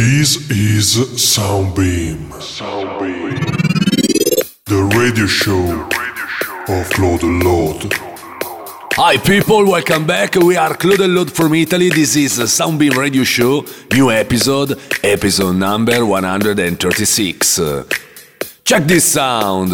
This is Soundbeam. Soundbeam. The radio show of Klod Lodd. Hi people, welcome back. We are Klod Lodd from Italy. This is Soundbeam Radio Show, new episode, episode number 136. Check this sound.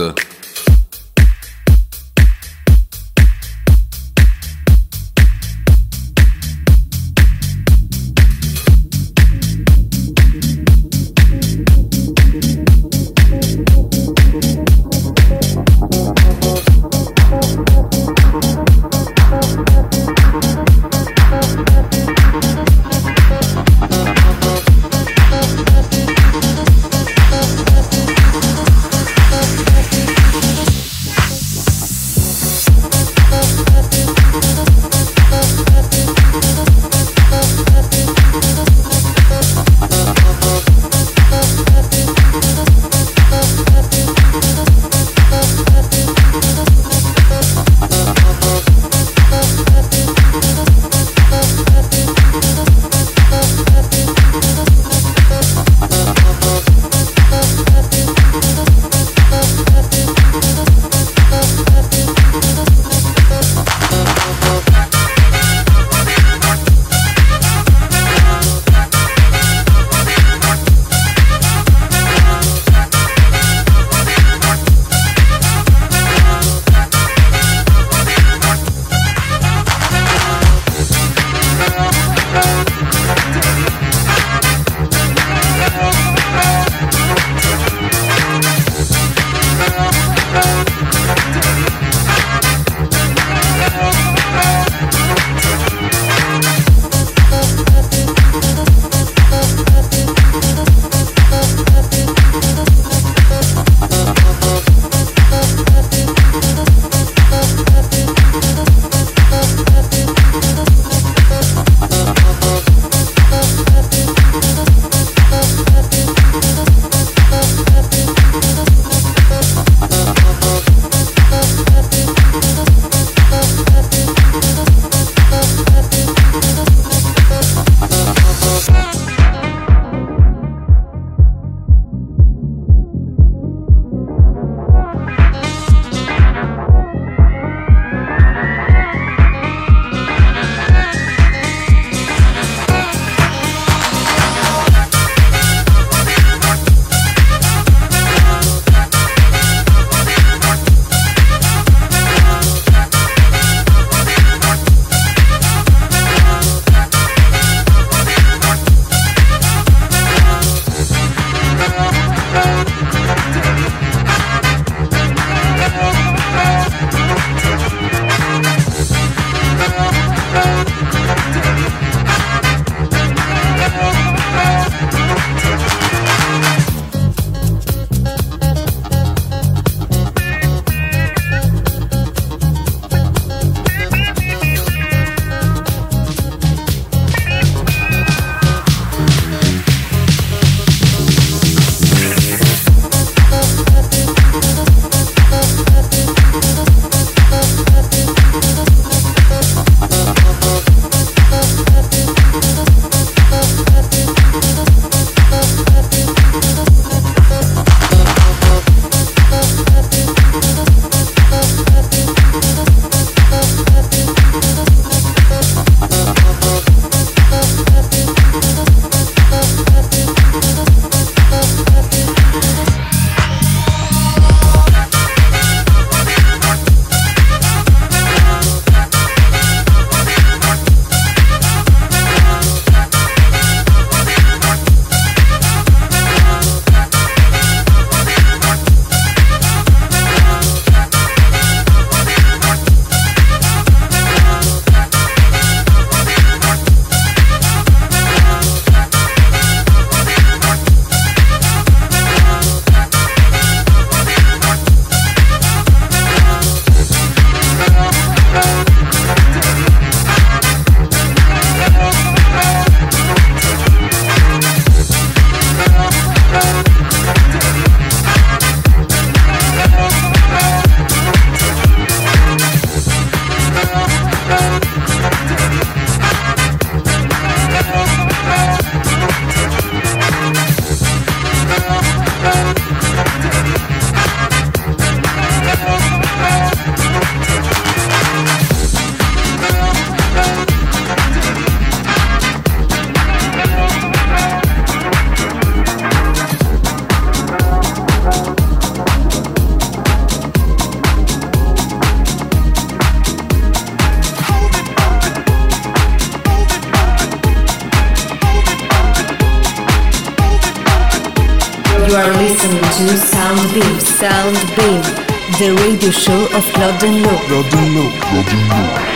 The radio show of Klod'n'Lodd. Claude and Lo, Claude and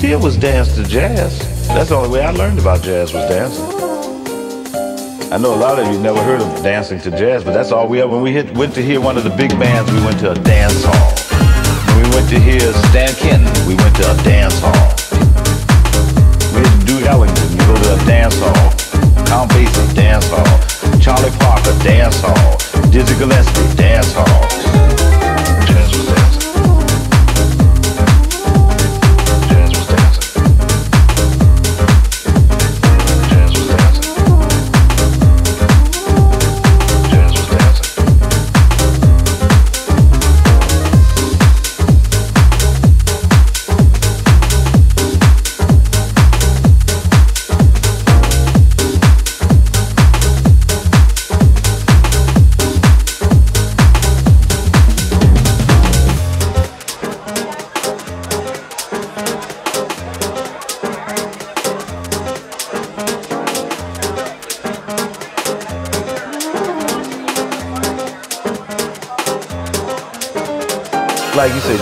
did was dance to jazz. That's the only way I learned about jazz was dancing. I know a lot of you never heard of dancing to jazz, but that's all we had. When we hit, went to hear one of the big bands, we went to a dance hall. When we went to hear Stan Kenton, we went to a dance hall. We Duke Ellington, we go to a dance hall. Count Basie, dance hall. Charlie Parker, dance hall. Dizzy Gillespie, dance hall.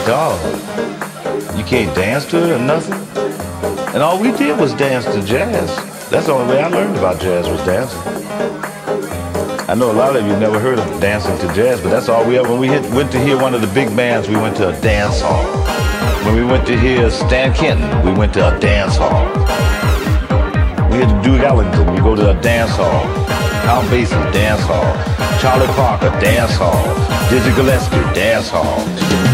Dog, oh, you can't dance to it or nothing. And all we did was dance to jazz. That's the only way I learned about jazz was dancing. I know a lot of you never heard of dancing to jazz, but that's all we ever. When we hit, went to hear one of the big bands, we went to a dance hall. When we went to hear Stan Kenton, we went to a dance hall. We had Duke Ellington, we go to a dance hall. Count Basie, dance hall. Charlie Parker, dance hall. Dizzy Gillespie, dance hall.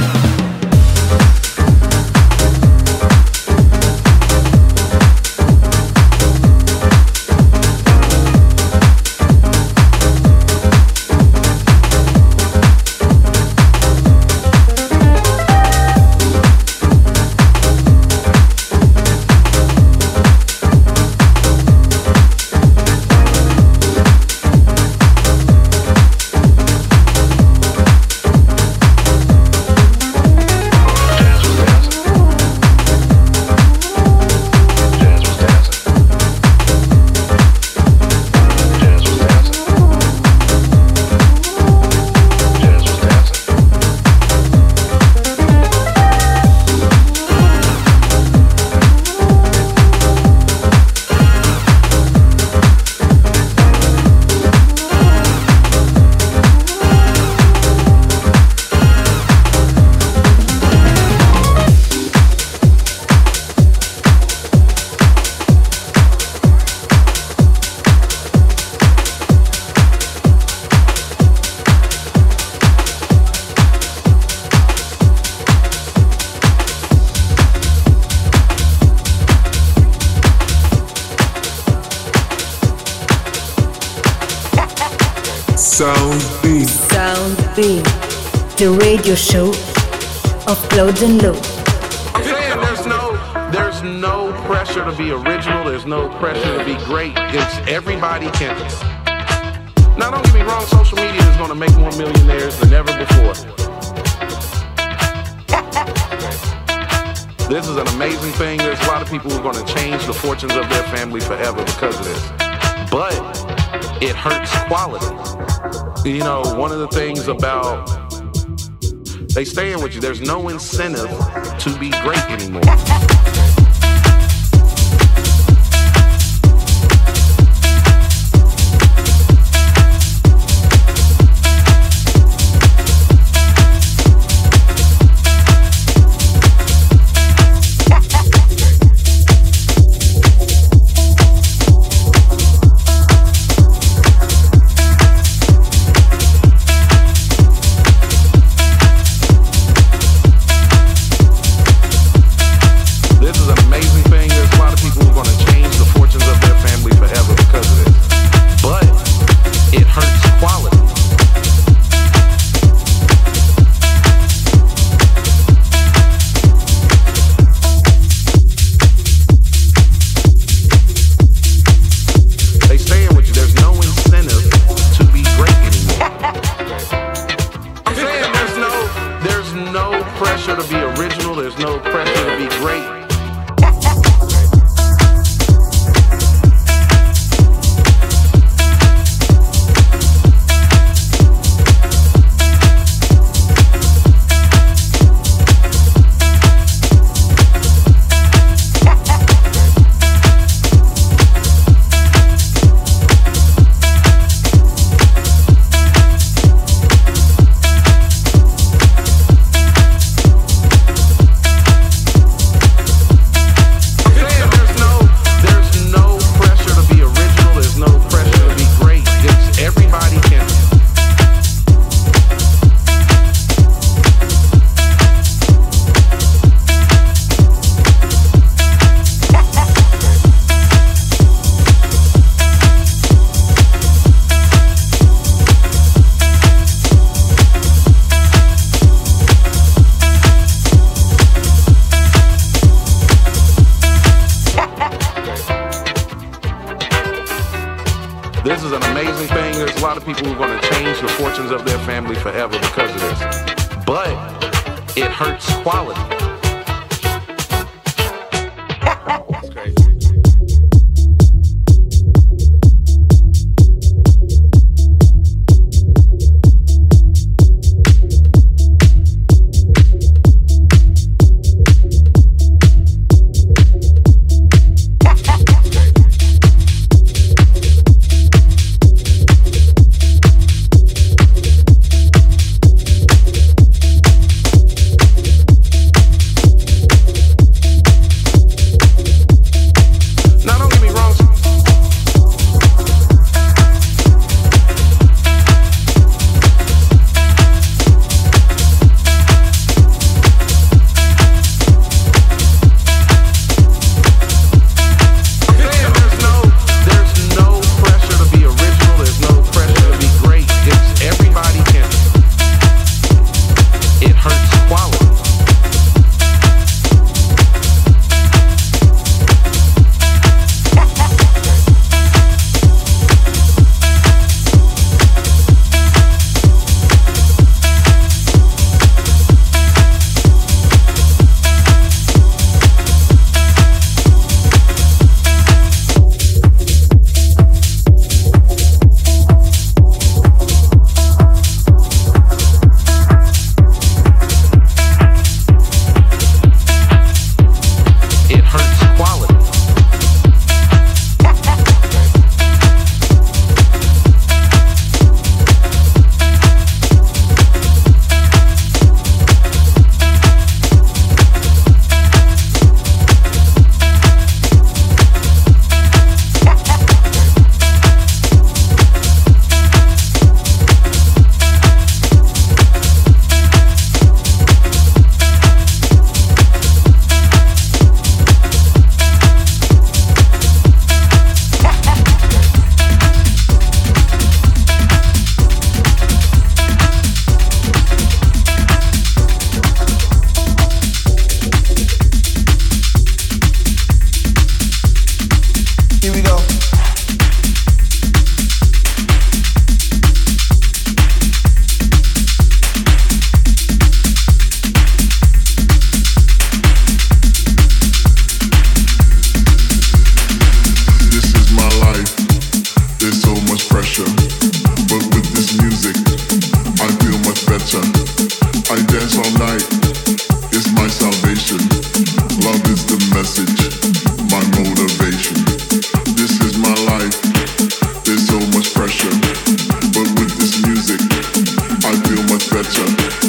Radio show of Claude and saying there's no there's no pressure to be original, there's no pressure to be great. It's everybody can. Now don't get me wrong, social media is gonna make more millionaires than ever before. This is an amazing thing. There's a lot of people who are going to change the fortunes of their family forever because of this. But it hurts quality. You know, one of the things about they staying with you. There's no incentive to be great anymore.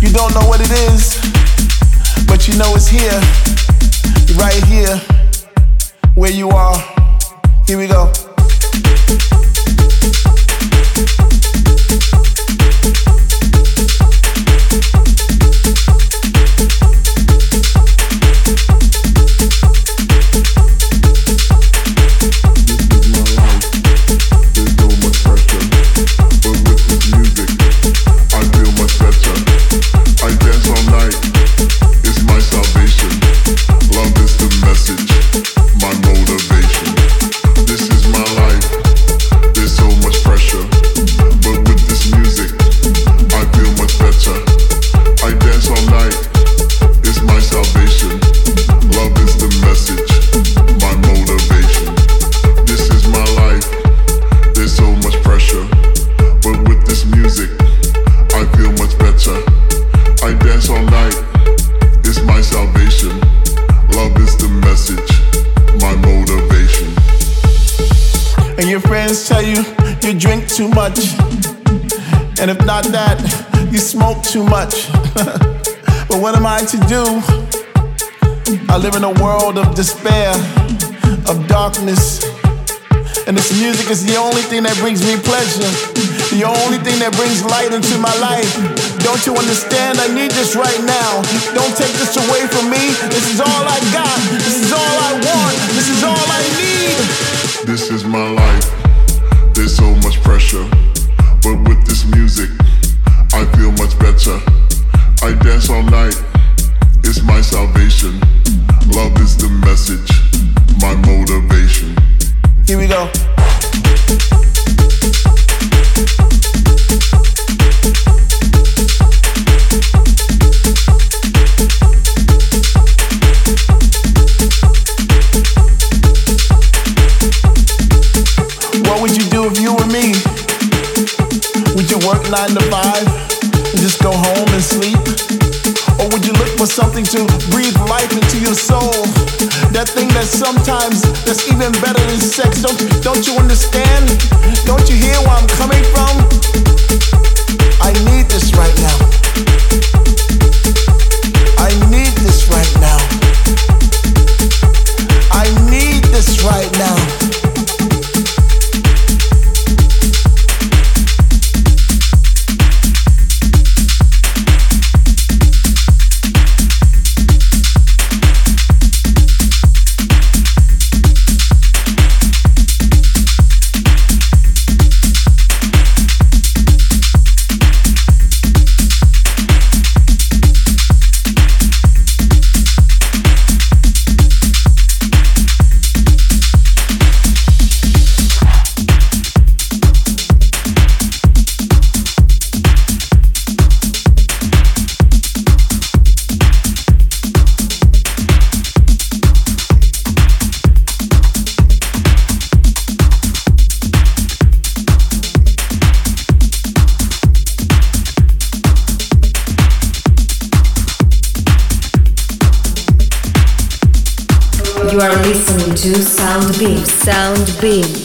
You don't know what it is, but you know it's here, right here, where you are. Here we go. Live in a world of despair, of darkness. And this music is the only thing that brings me pleasure. The only thing that brings light into my life. Don't you understand? I need this right now. Don't take this away from me. This is all I got. This is all I want. This is all I need. This is my life. There's so much pressure. But with this music, I feel much better. I dance all night. It's my salvation. Love is the message, my motivation. Here we go. What would you do if you were me? Would you work nine to five go home and sleep? Or would you look for something to breathe life into your soul? That thing that sometimes that's even better than sex. Don't don't you understand? Don't you hear where I'm coming from? I need this right now. I need this right now. I need this right now. Beam.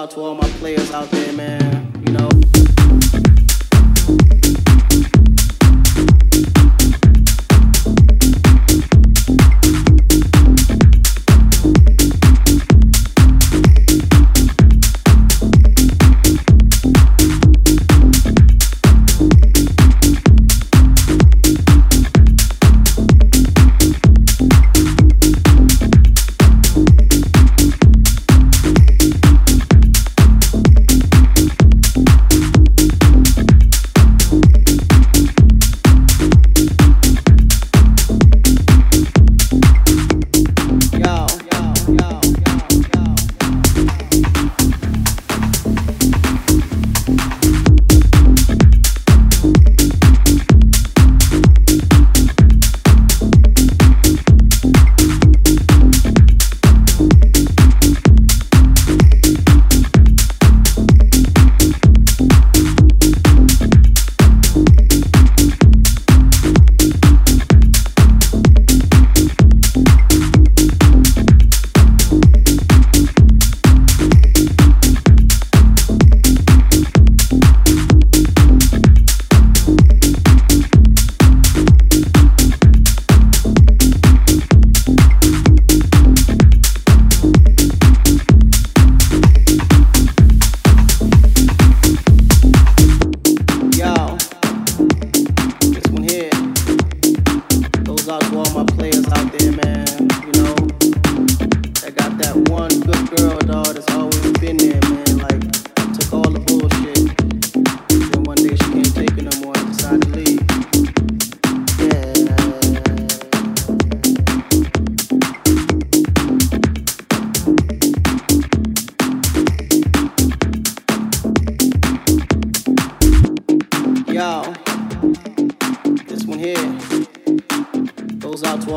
Out to all my players out there, man. You know.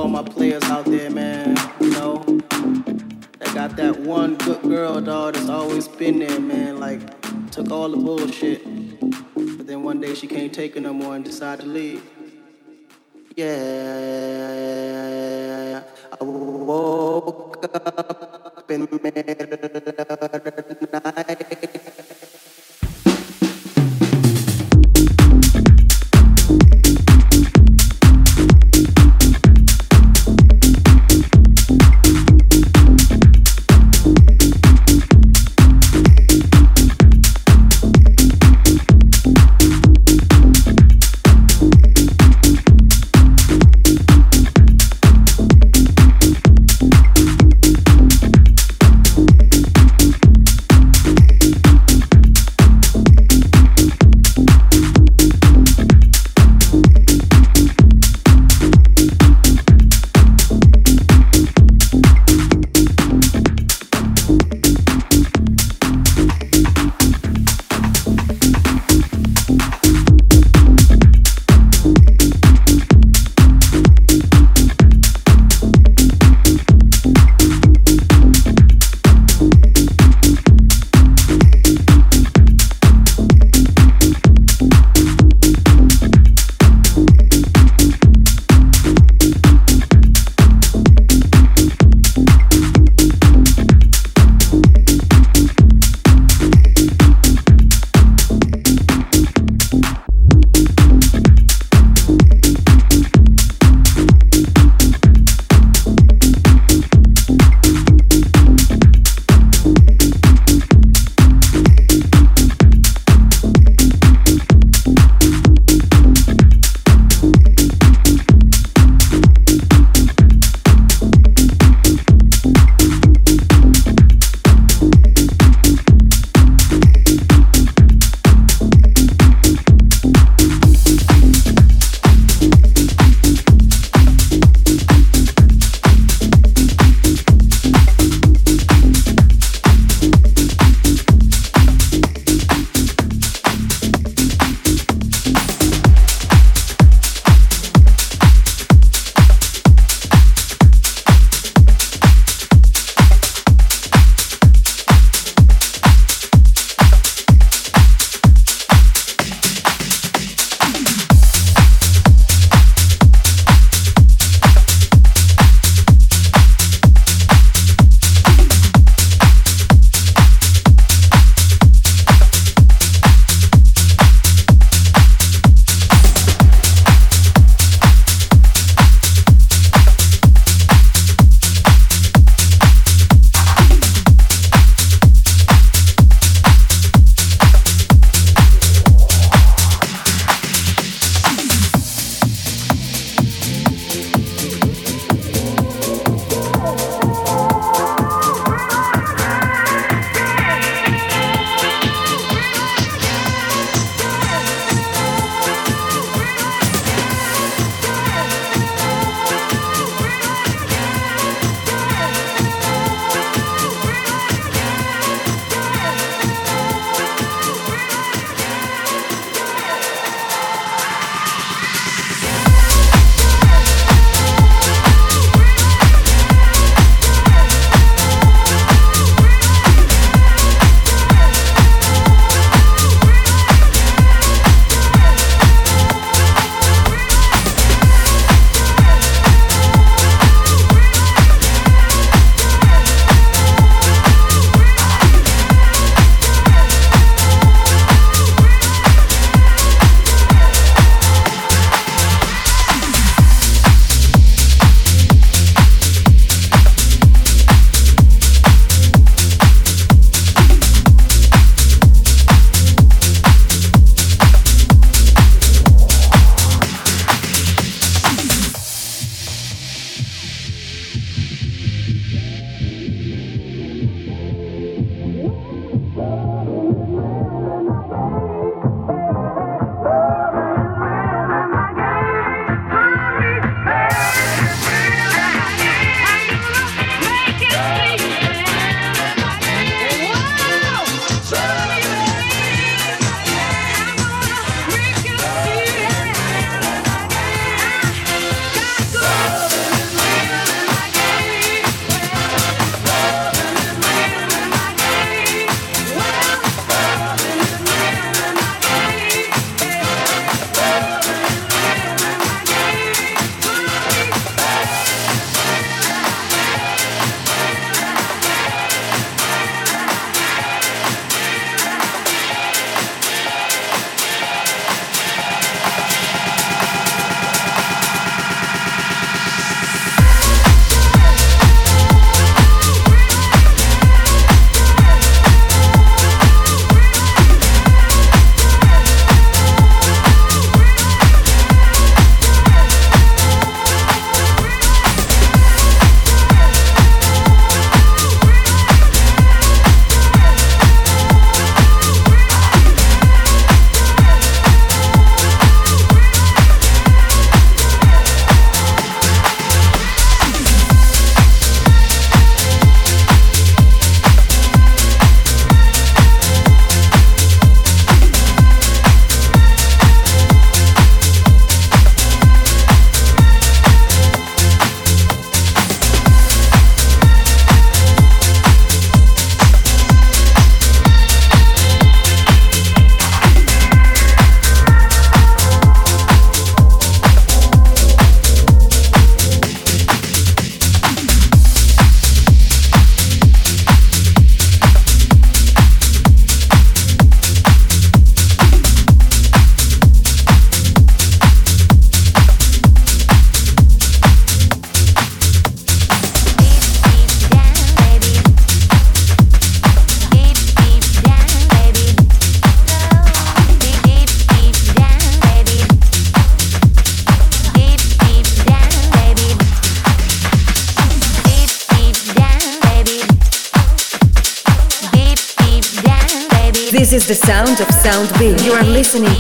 All my players out there, man. You know, that got that one good girl, dog, that's always been there, man. Like, took all the bullshit. But then one day she can't take it no more and decided to leave. Yeah, I woke up in the middle of the night.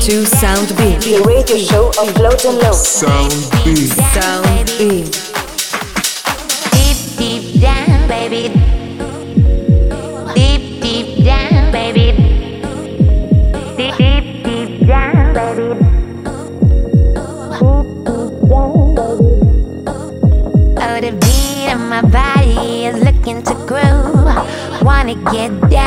to Sound Beam. The radio show of Klod and Lodd. Sound Beam. Sound Beam. Deep, deep down, baby. Deep, deep down, baby. Deep, deep, deep down, baby. Oh, the beat of my body is looking to groove. Wanna get down.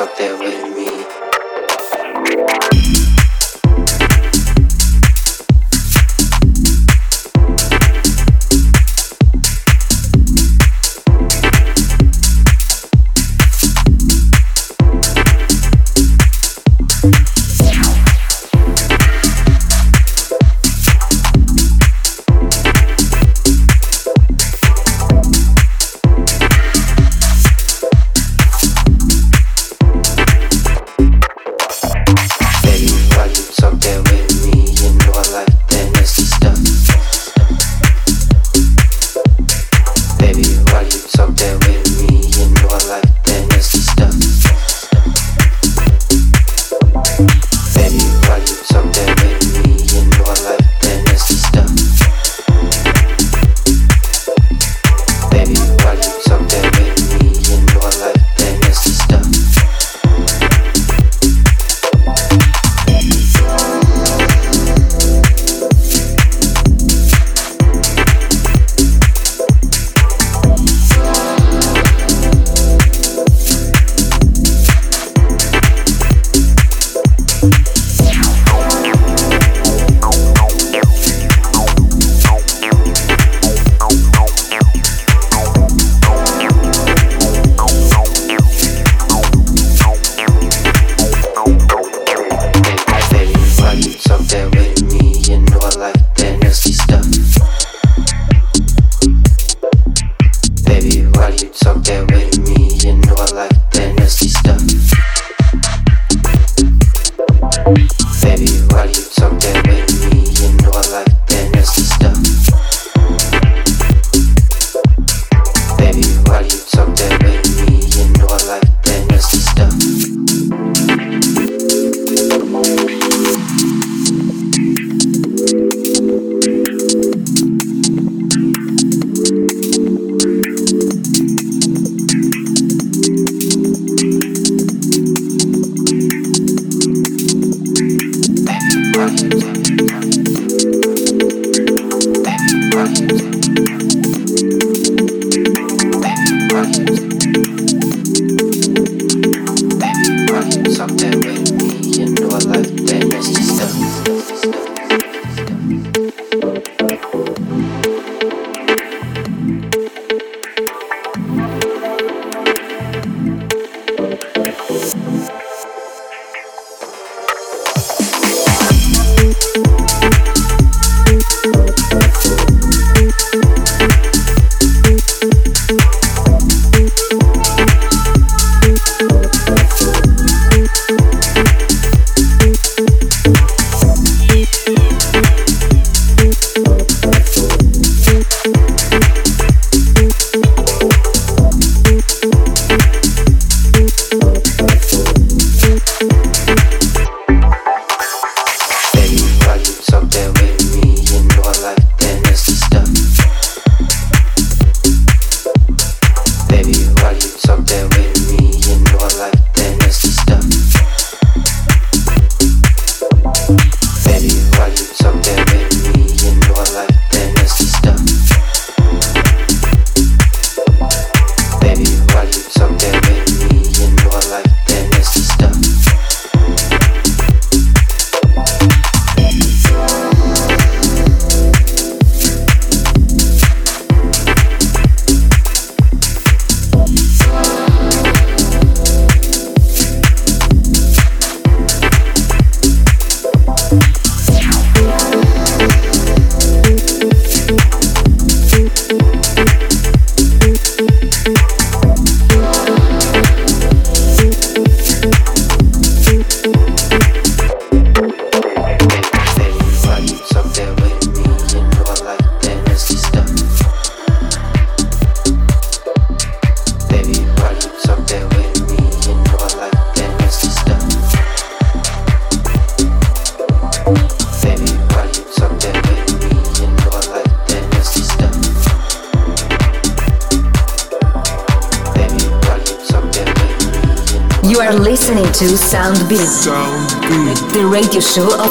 up there with.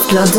Show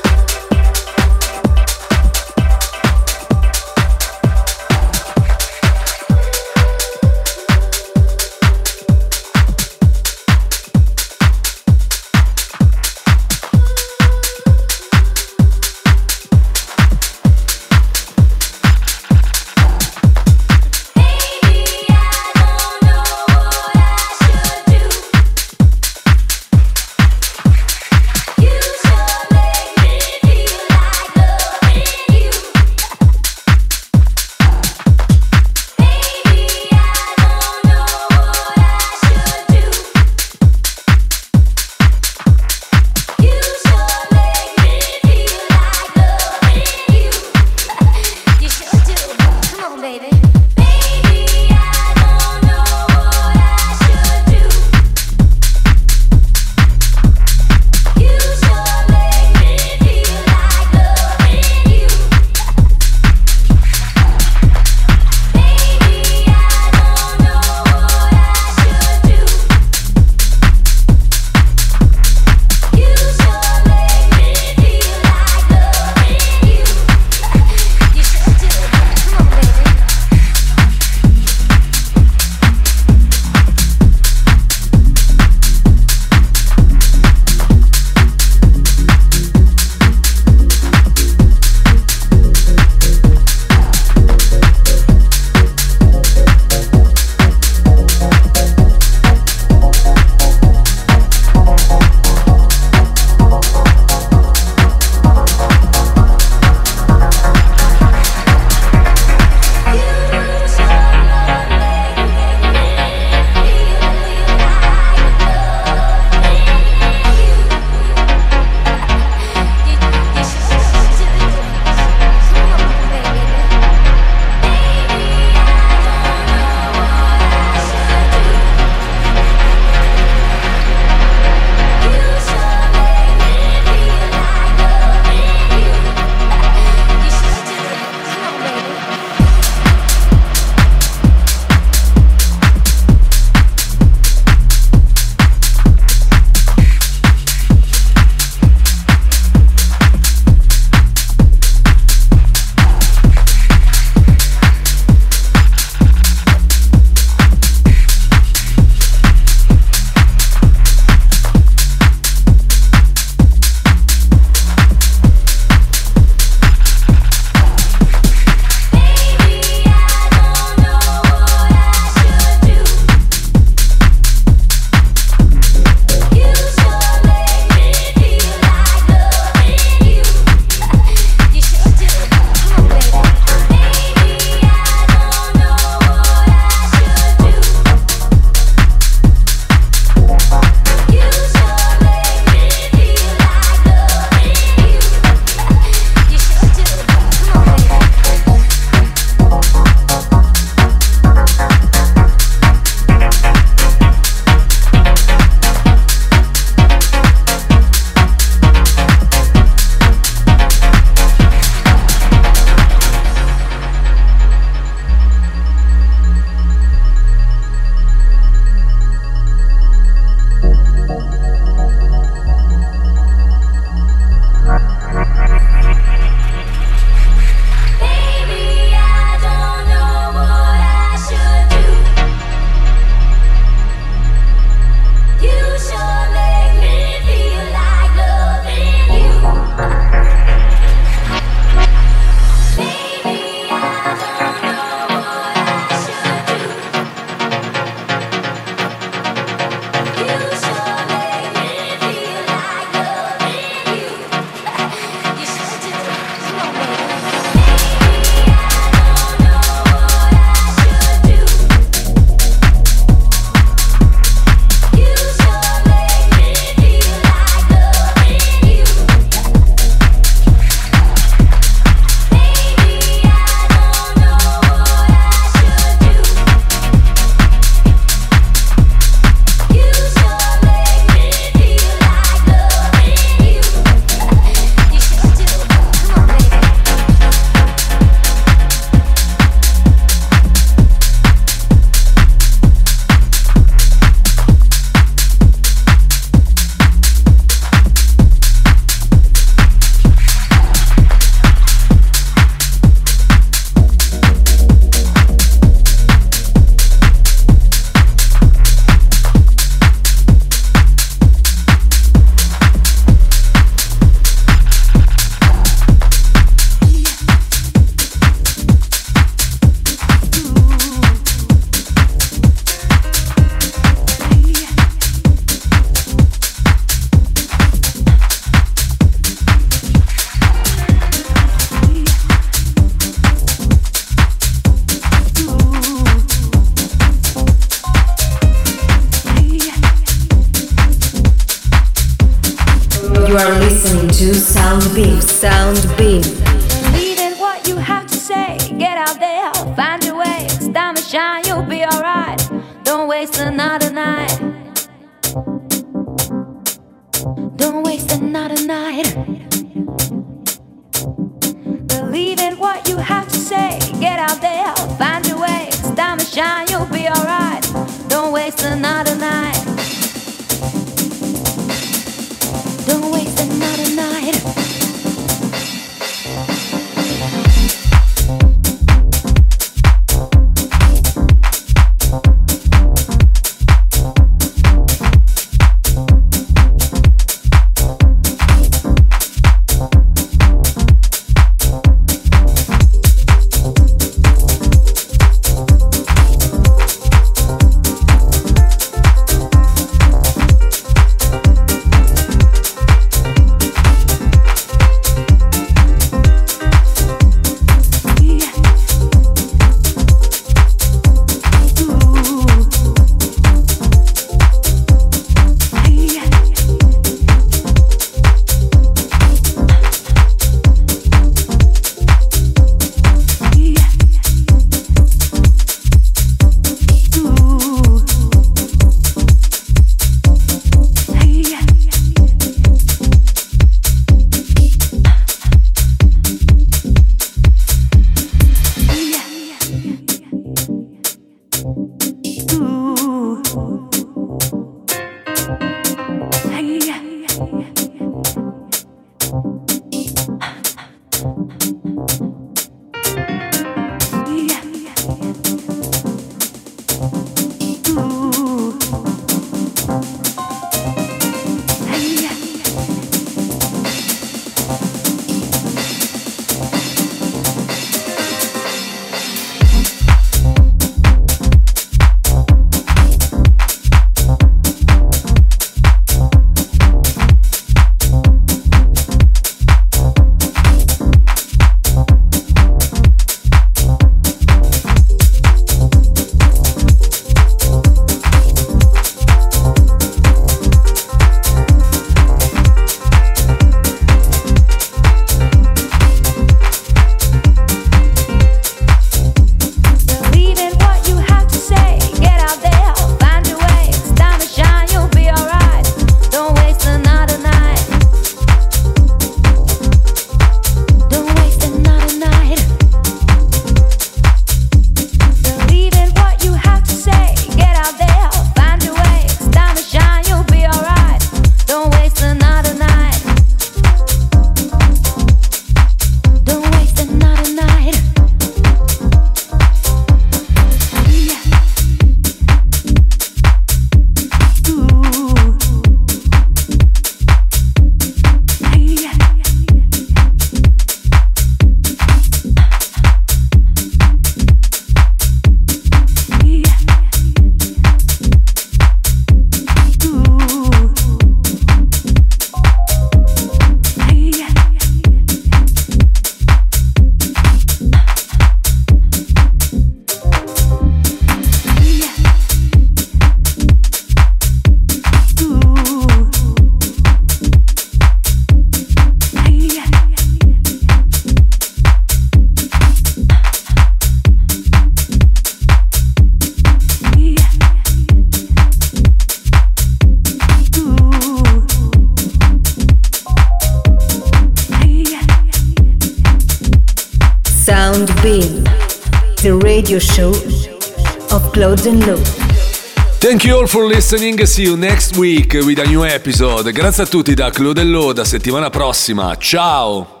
Thank you all for listening. See you next week with a new episode. Grazie a tutti da Claude e Low. Da settimana prossima. Ciao!